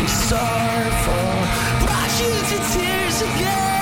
be sorrowful, brought you to tears again.